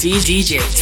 DJ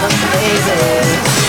amazing.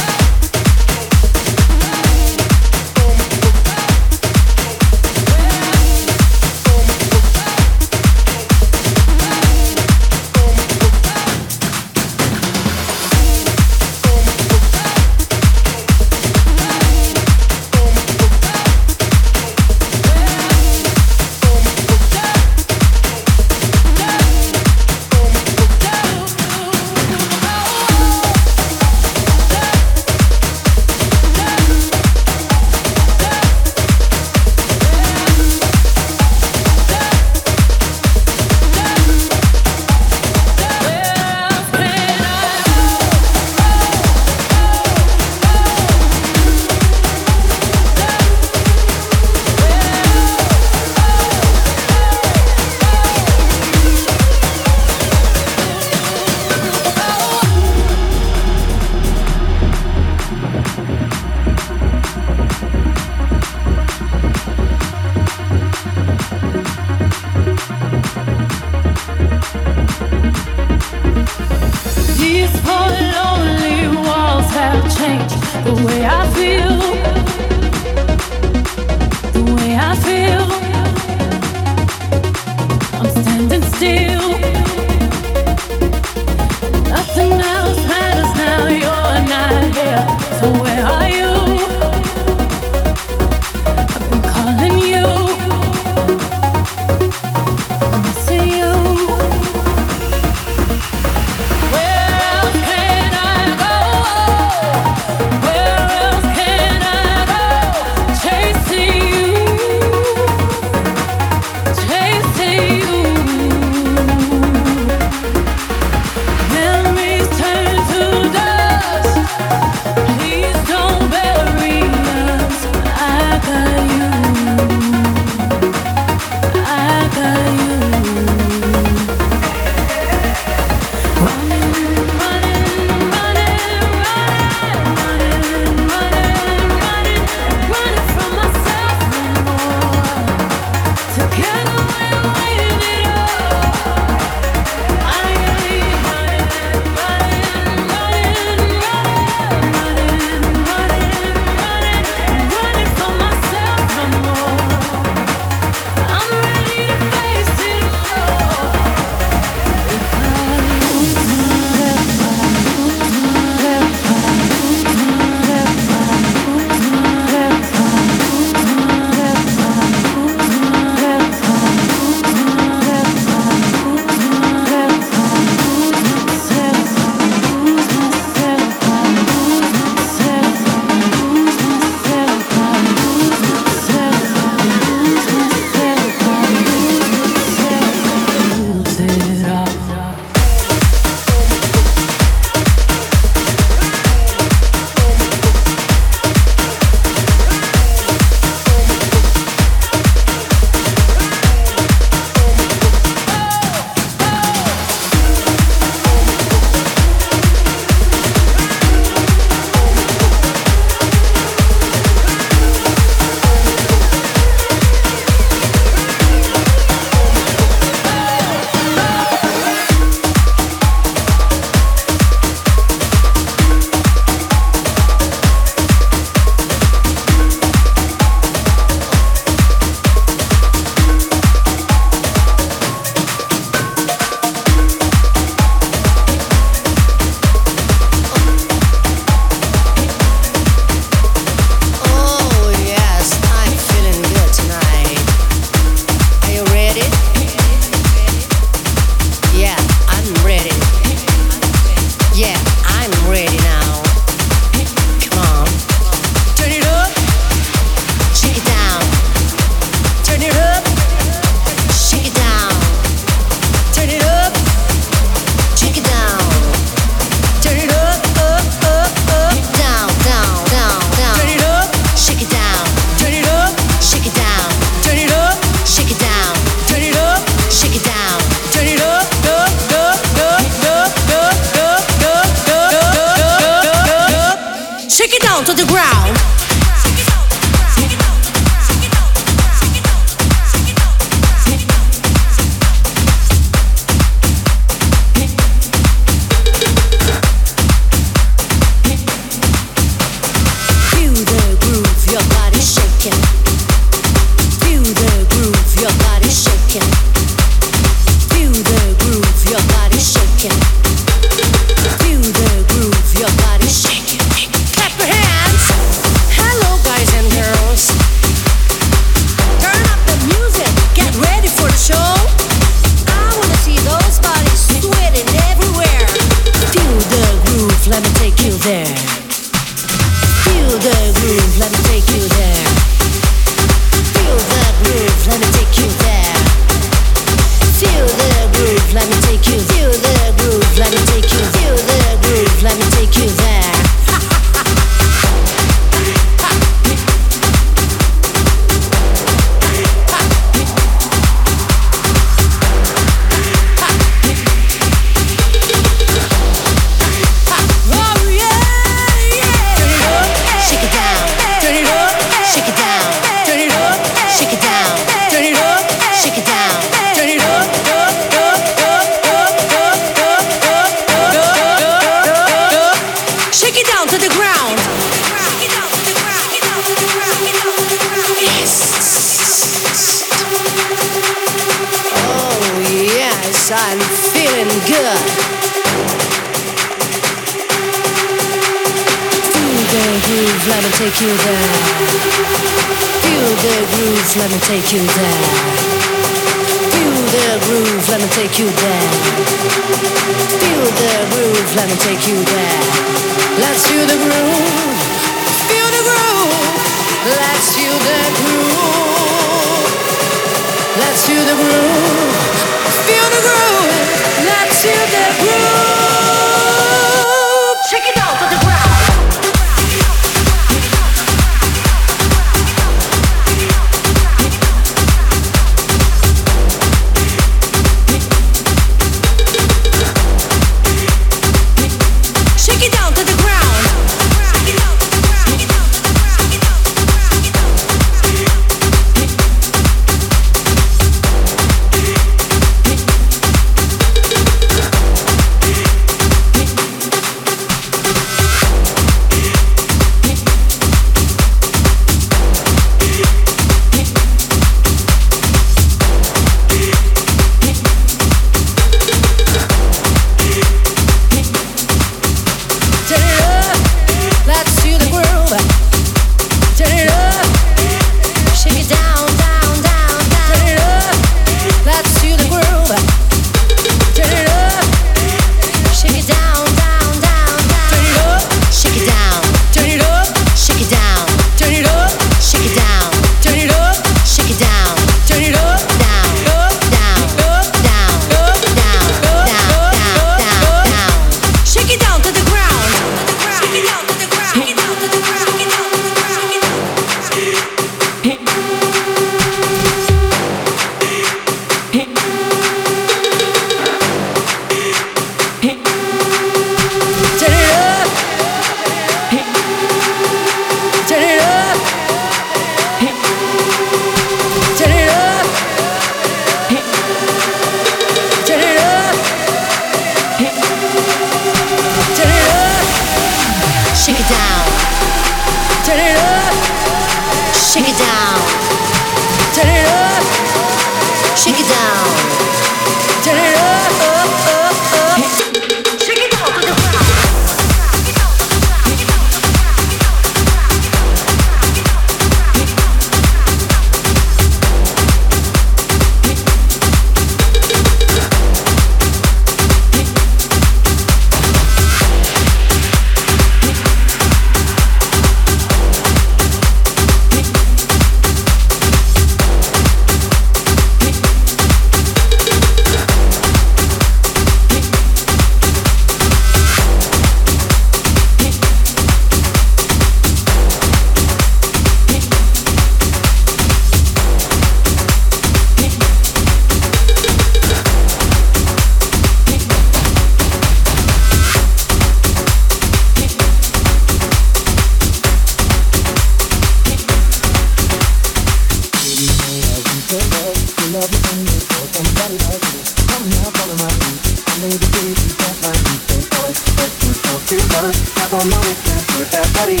I body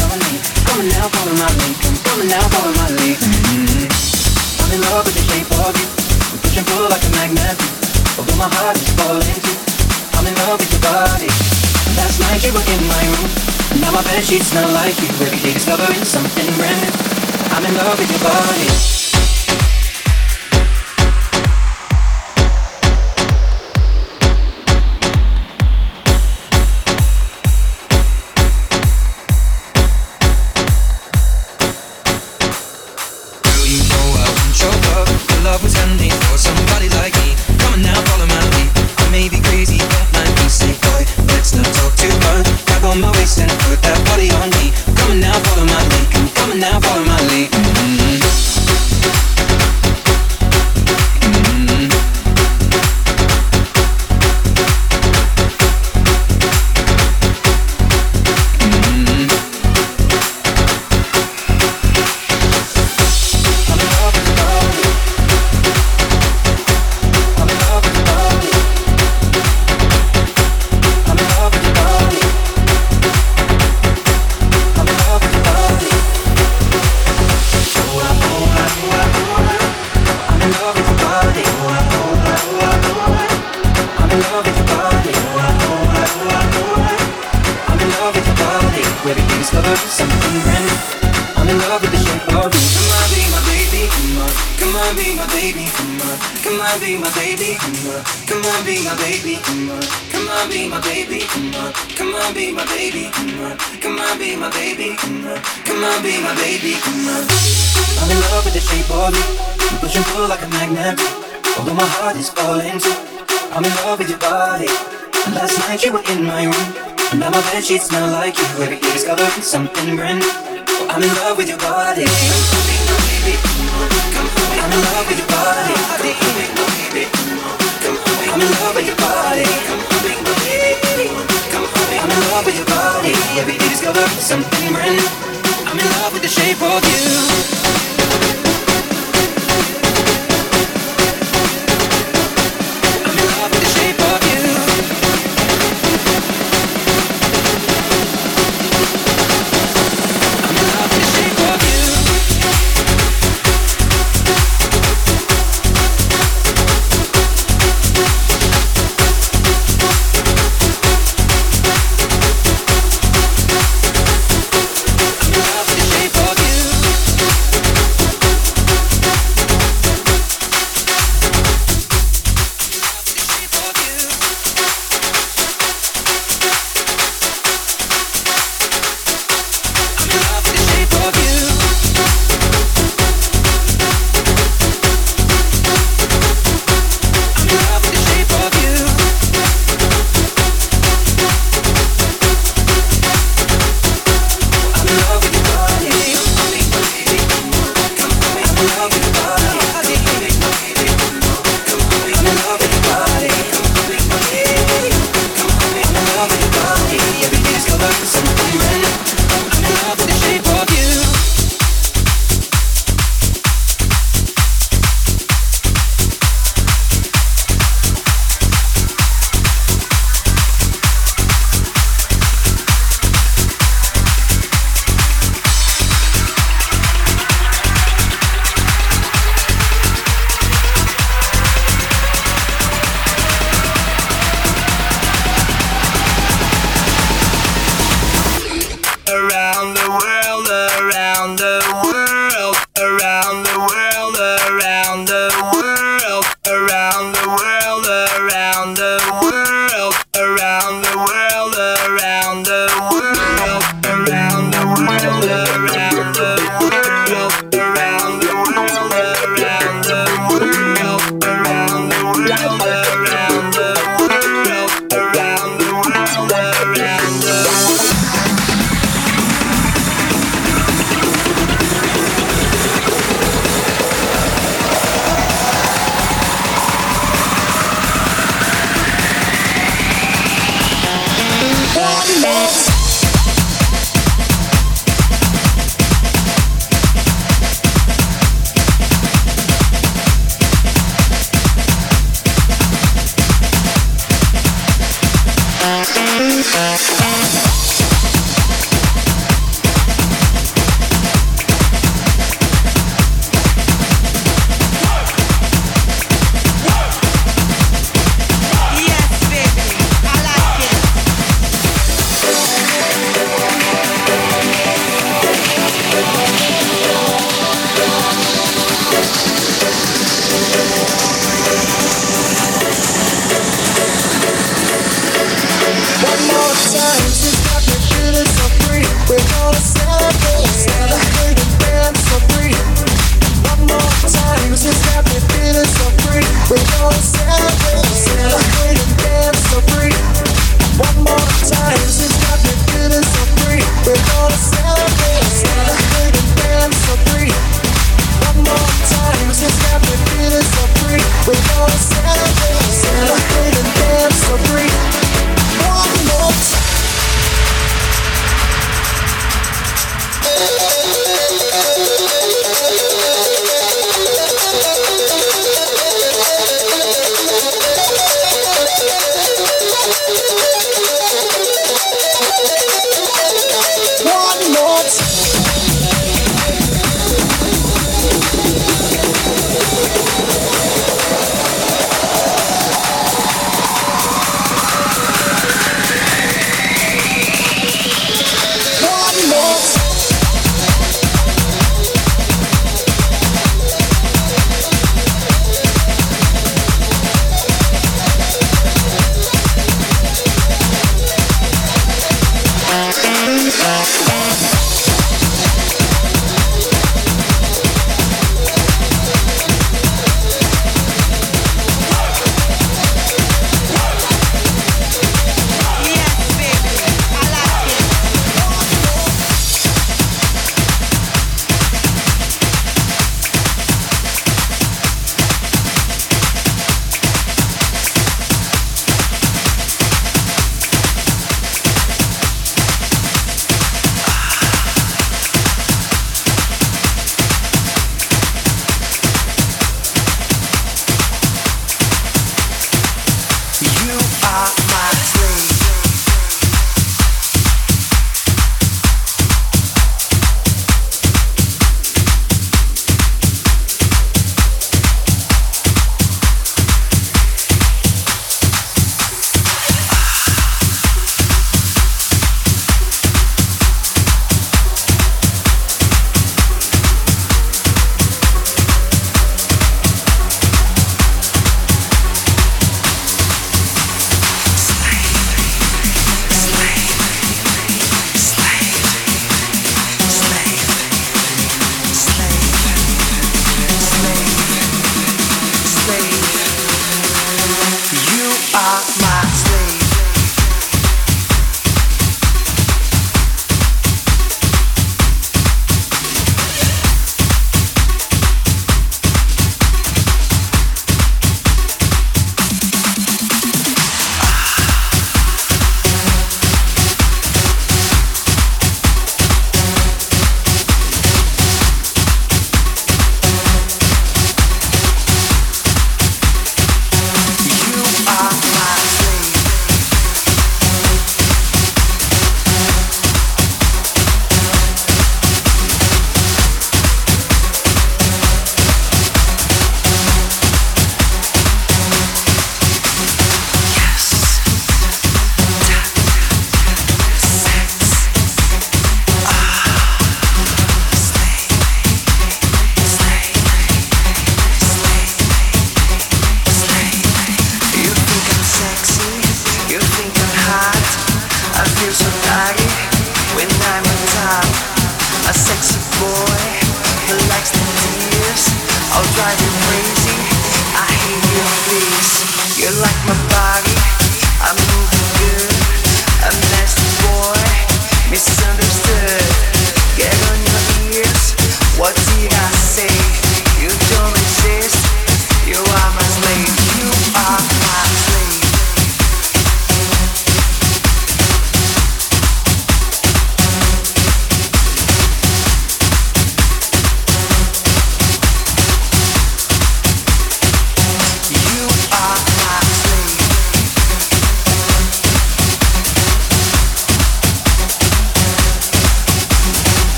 follow my lead. Follow my lead. I'm in love with shape pull like a magnet. Although my heart is falling too. I'm in love with your body. Last night you were in my room. Now my bed sheets smell like you. Every day discovering something brand new. I'm in love with your body.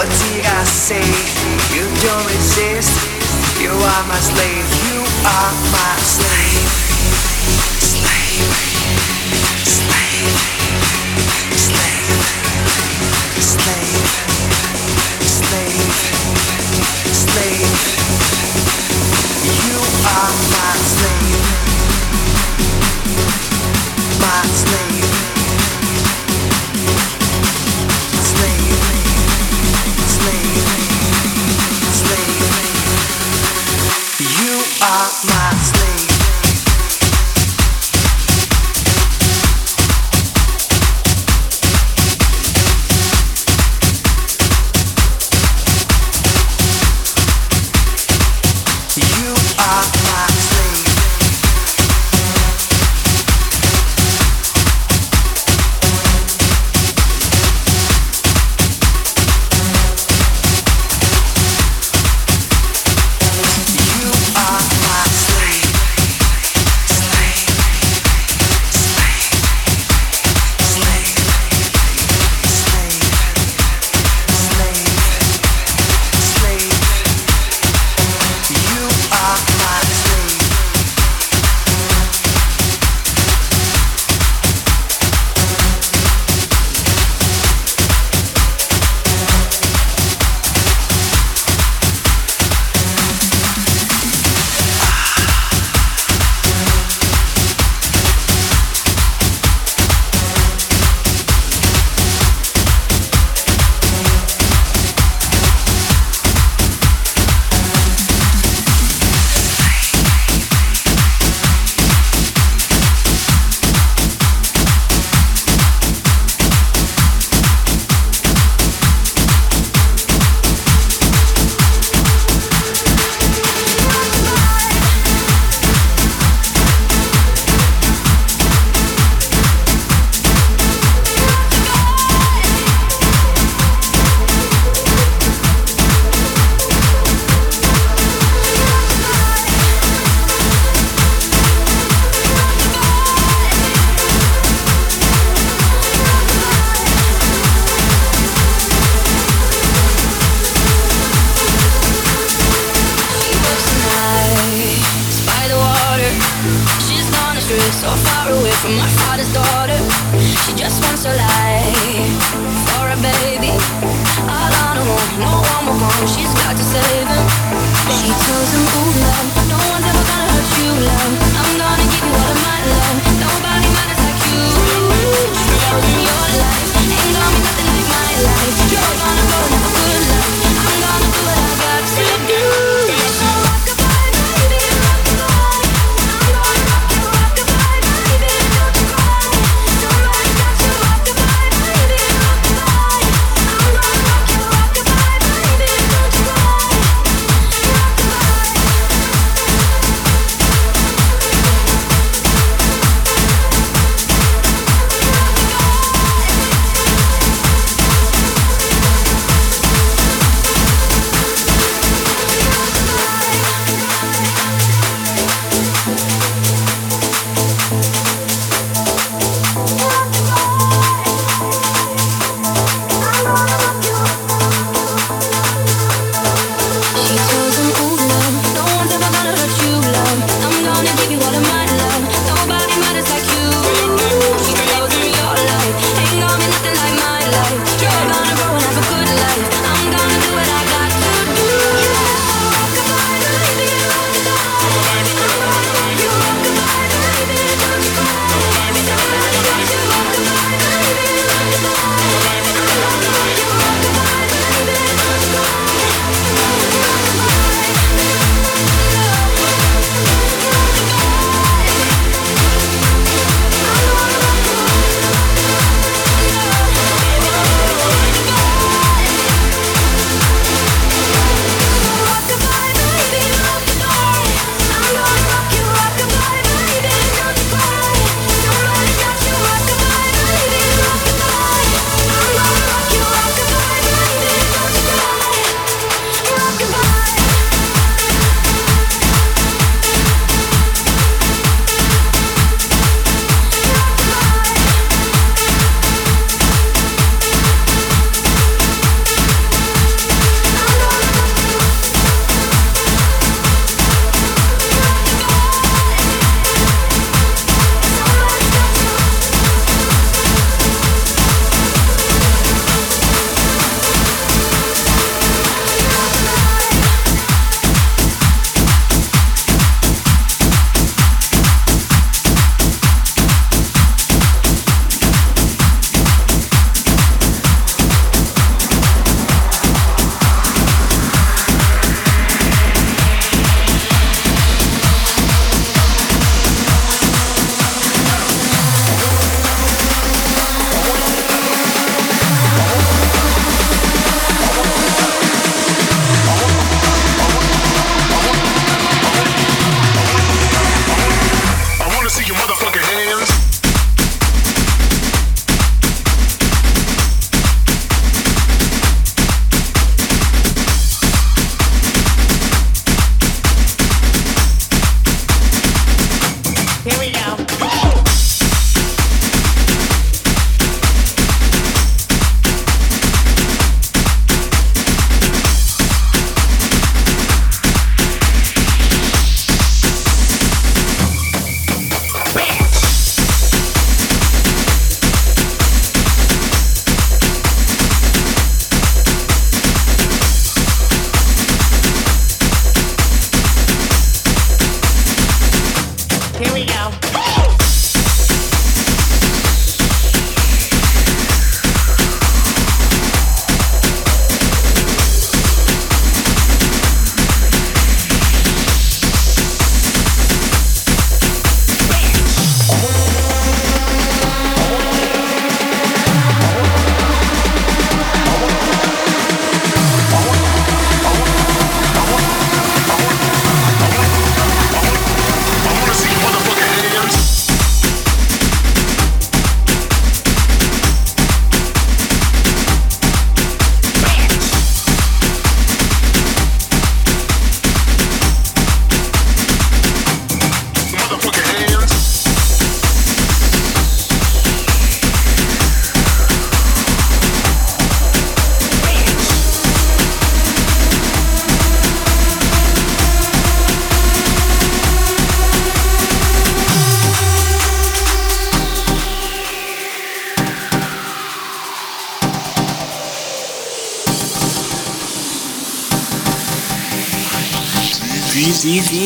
What did I say? You don't resist. You are my slave. You are my slave. Slave. Slave. Slave. Slave. slave.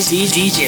积极解。